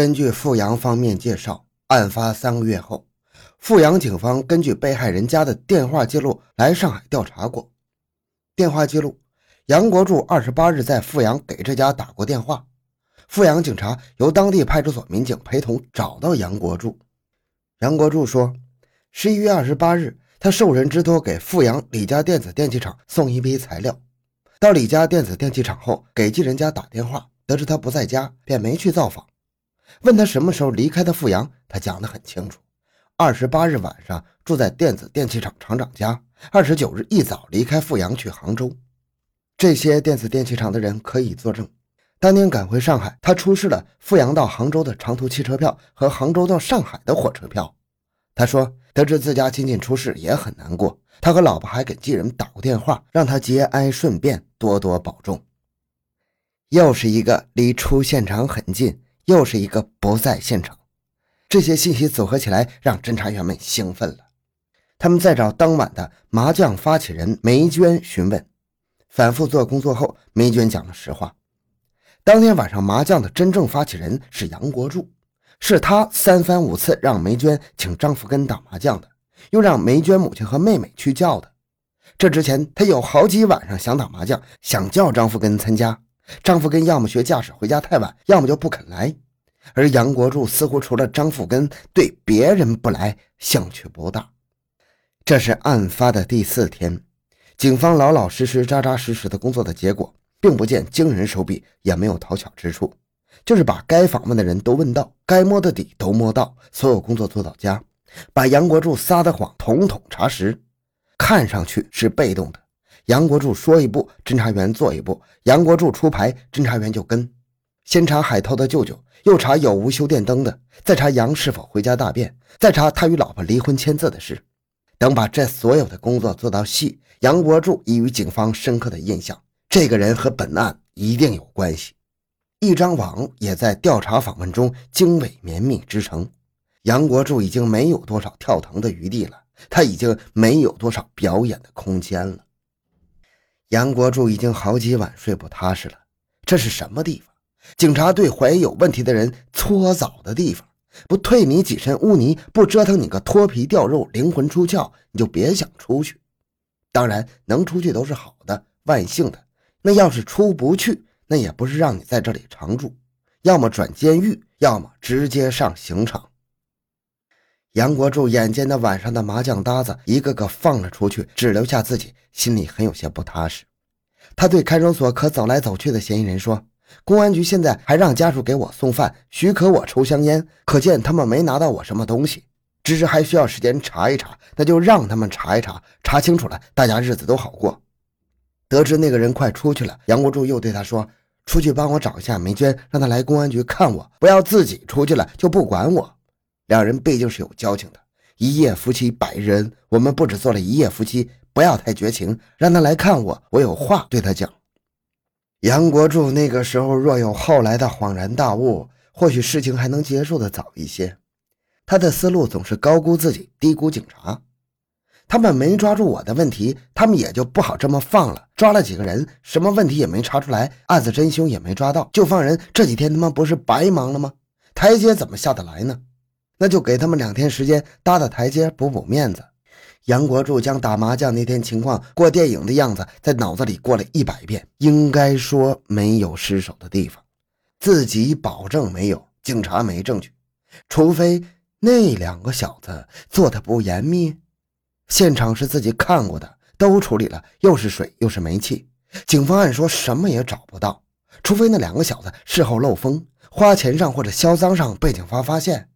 根据富阳方面介绍，案发三个月后，富阳警方根据被害人家的电话记录来上海调查过。电话记录：杨国柱二十八日在富阳给这家打过电话。富阳警察由当地派出所民警陪同找到杨国柱。杨国柱说，十一月二十八日，他受人之托给富阳李家电子电器厂送一批材料。到李家电子电器厂后，给寄人家打电话，得知他不在家，便没去造访。问他什么时候离开的富阳，他讲得很清楚。二十八日晚上住在电子电器厂厂长家，二十九日一早离开富阳去杭州。这些电子电器厂的人可以作证，当天赶回上海，他出示了富阳到杭州的长途汽车票和杭州到上海的火车票。他说，得知自家亲戚出事也很难过，他和老婆还给继人打过电话，让他节哀顺变，多多保重。又是一个离出现场很近。又是一个不在现场，这些信息组合起来，让侦查员们兴奋了。他们在找当晚的麻将发起人梅娟询问，反复做工作后，梅娟讲了实话。当天晚上麻将的真正发起人是杨国柱，是他三番五次让梅娟请张福根打麻将的，又让梅娟母亲和妹妹去叫的。这之前他有好几晚上想打麻将，想叫张福根参加。张富根要么学驾驶回家太晚，要么就不肯来。而杨国柱似乎除了张富根，对别人不来兴趣不大。这是案发的第四天，警方老老实实、扎扎实实的工作的结果，并不见惊人手笔，也没有讨巧之处，就是把该访问的人都问到，该摸的底都摸到，所有工作做到家，把杨国柱撒的谎统统查实。看上去是被动的。杨国柱说一步，侦查员做一步。杨国柱出牌，侦查员就跟。先查海涛的舅舅，又查有无修电灯的，再查杨是否回家大便，再查他与老婆离婚签字的事。等把这所有的工作做到细，杨国柱已与警方深刻的印象，这个人和本案一定有关系。一张网也在调查访问中经纬绵密织成。杨国柱已经没有多少跳腾的余地了，他已经没有多少表演的空间了。杨国柱已经好几晚睡不踏实了。这是什么地方？警察队怀疑有问题的人搓澡的地方。不退你几身污泥，不折腾你个脱皮掉肉、灵魂出窍，你就别想出去。当然，能出去都是好的、万幸的。那要是出不去，那也不是让你在这里常住，要么转监狱，要么直接上刑场。杨国柱眼见那晚上的麻将搭子一个个放了出去，只留下自己，心里很有些不踏实。他对看守所可走来走去的嫌疑人说：“公安局现在还让家属给我送饭，许可我抽香烟，可见他们没拿到我什么东西。只是还需要时间查一查，那就让他们查一查，查清楚了，大家日子都好过。”得知那个人快出去了，杨国柱又对他说：“出去帮我找一下梅娟，让她来公安局看我，不要自己出去了就不管我。”两人毕竟是有交情的，一夜夫妻百日恩。我们不止做了一夜夫妻，不要太绝情。让他来看我，我有话对他讲。杨国柱那个时候若有后来的恍然大悟，或许事情还能结束的早一些。他的思路总是高估自己，低估警察。他们没抓住我的问题，他们也就不好这么放了。抓了几个人，什么问题也没查出来，案子真凶也没抓到，就放人。这几天他妈不是白忙了吗？台阶怎么下得来呢？那就给他们两天时间搭搭台阶，补补面子。杨国柱将打麻将那天情况过电影的样子在脑子里过了一百遍，应该说没有失手的地方，自己保证没有，警察没证据，除非那两个小子做的不严密。现场是自己看过的，都处理了，又是水又是煤气，警方按说什么也找不到，除非那两个小子事后漏风，花钱上或者销赃上被警方发现。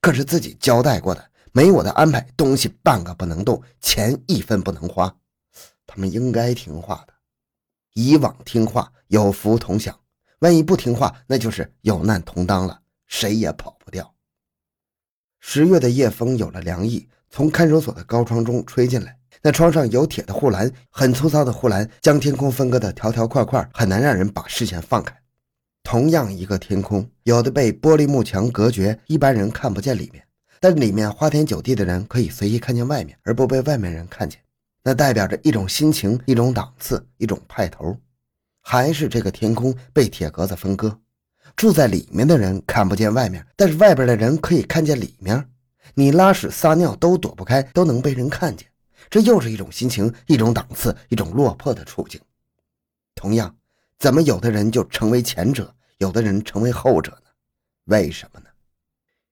可是自己交代过的，没我的安排，东西半个不能动，钱一分不能花。他们应该听话的，以往听话有福同享，万一不听话，那就是有难同当了，谁也跑不掉。十月的夜风有了凉意，从看守所的高窗中吹进来，那窗上有铁的护栏，很粗糙的护栏，将天空分割的条条块块，很难让人把视线放开。同样一个天空，有的被玻璃幕墙隔绝，一般人看不见里面；但里面花天酒地的人可以随意看见外面，而不被外面人看见。那代表着一种心情、一种档次、一种派头。还是这个天空被铁格子分割，住在里面的人看不见外面，但是外边的人可以看见里面。你拉屎撒尿都躲不开，都能被人看见。这又是一种心情，一种档次，一种落魄的处境。同样，怎么有的人就成为前者，有的人成为后者呢？为什么呢？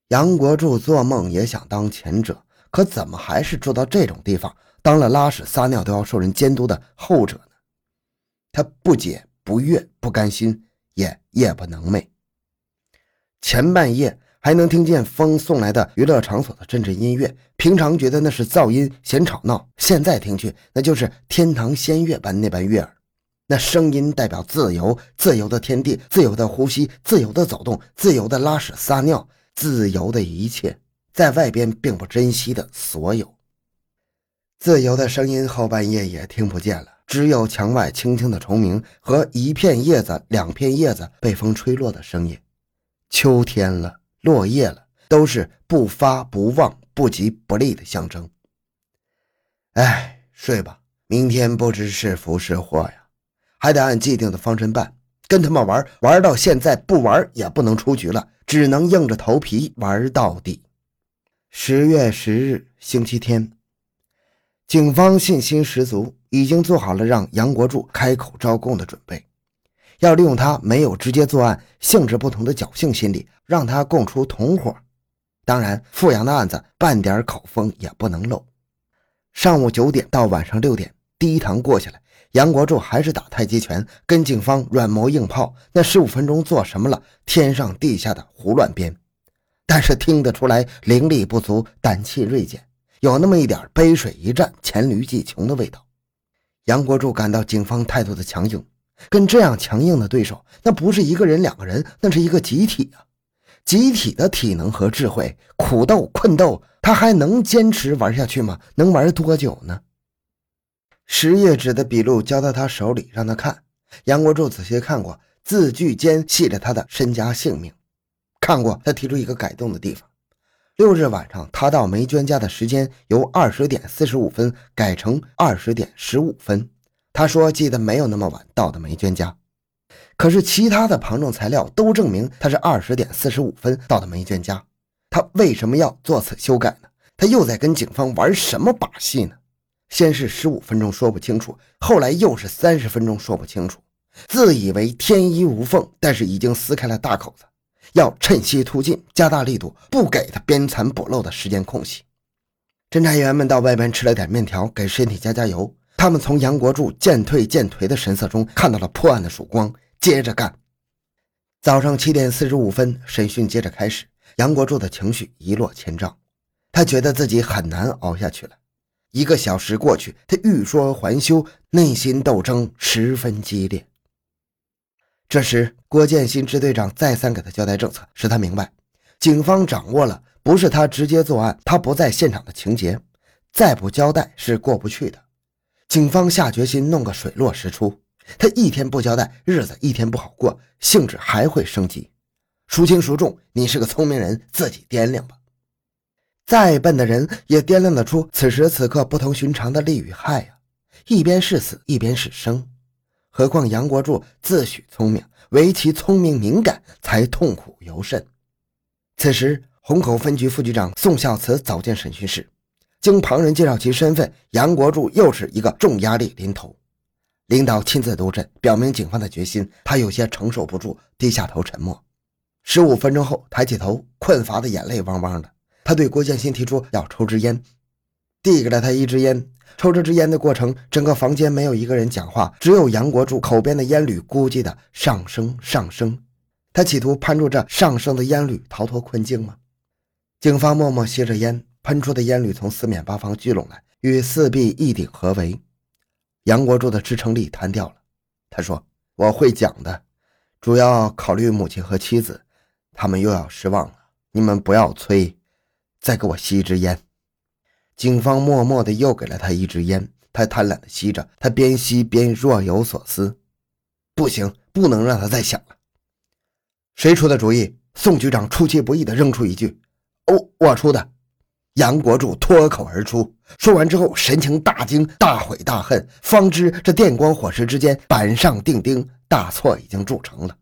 杨国柱做梦也想当前者，可怎么还是住到这种地方，当了拉屎撒尿都要受人监督的后者呢？他不解、不悦、不甘心，也夜不能寐。前半夜。还能听见风送来的娱乐场所的阵阵音乐，平常觉得那是噪音嫌吵闹，现在听去那就是天堂仙乐般那般悦耳。那声音代表自由，自由的天地，自由的呼吸，自由的走动，自由的拉屎撒尿，自由的一切，在外边并不珍惜的所有。自由的声音后半夜也听不见了，只有墙外轻轻的虫鸣和一片叶子、两片叶子被风吹落的声音。秋天了。落叶了，都是不发不旺、不吉不利的象征。哎，睡吧，明天不知是福是祸呀，还得按既定的方针办。跟他们玩，玩到现在不玩也不能出局了，只能硬着头皮玩到底。十月十日，星期天，警方信心十足，已经做好了让杨国柱开口招供的准备。要利用他没有直接作案、性质不同的侥幸心理，让他供出同伙。当然，富阳的案子半点口风也不能漏。上午九点到晚上六点，第一堂过下来，杨国柱还是打太极拳，跟警方软磨硬泡。那十五分钟做什么了？天上地下的胡乱编，但是听得出来灵力不足，胆气锐减，有那么一点杯水一战、黔驴技穷的味道。杨国柱感到警方态度的强硬。跟这样强硬的对手，那不是一个人、两个人，那是一个集体啊！集体的体能和智慧，苦斗、困斗，他还能坚持玩下去吗？能玩多久呢？十页纸的笔录交到他手里，让他看。杨国柱仔细看过，字句间系着他的身家性命。看过，他提出一个改动的地方：六日晚上他到梅娟家的时间由二十点四十五分改成二十点十五分。他说：“记得没有那么晚到的梅娟家，可是其他的旁证材料都证明他是二十点四十五分到的梅娟家。他为什么要做此修改呢？他又在跟警方玩什么把戏呢？先是十五分钟说不清楚，后来又是三十分钟说不清楚，自以为天衣无缝，但是已经撕开了大口子，要趁虚突进，加大力度，不给他鞭残补漏的时间空隙。侦查员们到外边吃了点面条，给身体加加油。”他们从杨国柱渐退渐颓的神色中看到了破案的曙光。接着干。早上七点四十五分，审讯接着开始。杨国柱的情绪一落千丈，他觉得自己很难熬下去了。一个小时过去，他欲说还休，内心斗争十分激烈。这时，郭建新支队长再三给他交代政策，使他明白，警方掌握了不是他直接作案，他不在现场的情节，再不交代是过不去的。警方下决心弄个水落石出，他一天不交代，日子一天不好过，性质还会升级。孰轻孰重，你是个聪明人，自己掂量吧。再笨的人也掂量得出此时此刻不同寻常的利与害呀，一边是死，一边是生。何况杨国柱自诩聪明，唯其聪明敏感，才痛苦尤甚。此时，虹口分局副局长宋孝慈早进审讯室。经旁人介绍其身份，杨国柱又是一个重压力临头。领导亲自督阵，表明警方的决心，他有些承受不住，低下头沉默。十五分钟后，抬起头，困乏的眼泪汪汪的。他对郭建新提出要抽支烟，递给了他一支烟。抽这支烟的过程，整个房间没有一个人讲话，只有杨国柱口边的烟缕咕叽的上升上升。他企图攀住这上升的烟缕，逃脱困境吗？警方默默吸着烟。喷出的烟缕从四面八方聚拢来，与四壁一顶合围。杨国柱的支撑力瘫掉了。他说：“我会讲的，主要考虑母亲和妻子，他们又要失望了。你们不要催，再给我吸一支烟。”警方默默的又给了他一支烟，他贪婪的吸着，他边吸边若有所思。不行，不能让他再想了。谁出的主意？宋局长出其不意的扔出一句：“哦，我出的。”杨国柱脱口而出，说完之后神情大惊、大悔、大恨，方知这电光火石之间板上钉钉，大错已经铸成了。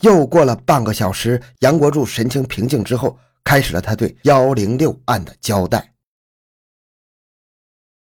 又过了半个小时，杨国柱神情平静之后，开始了他对幺零六案的交代。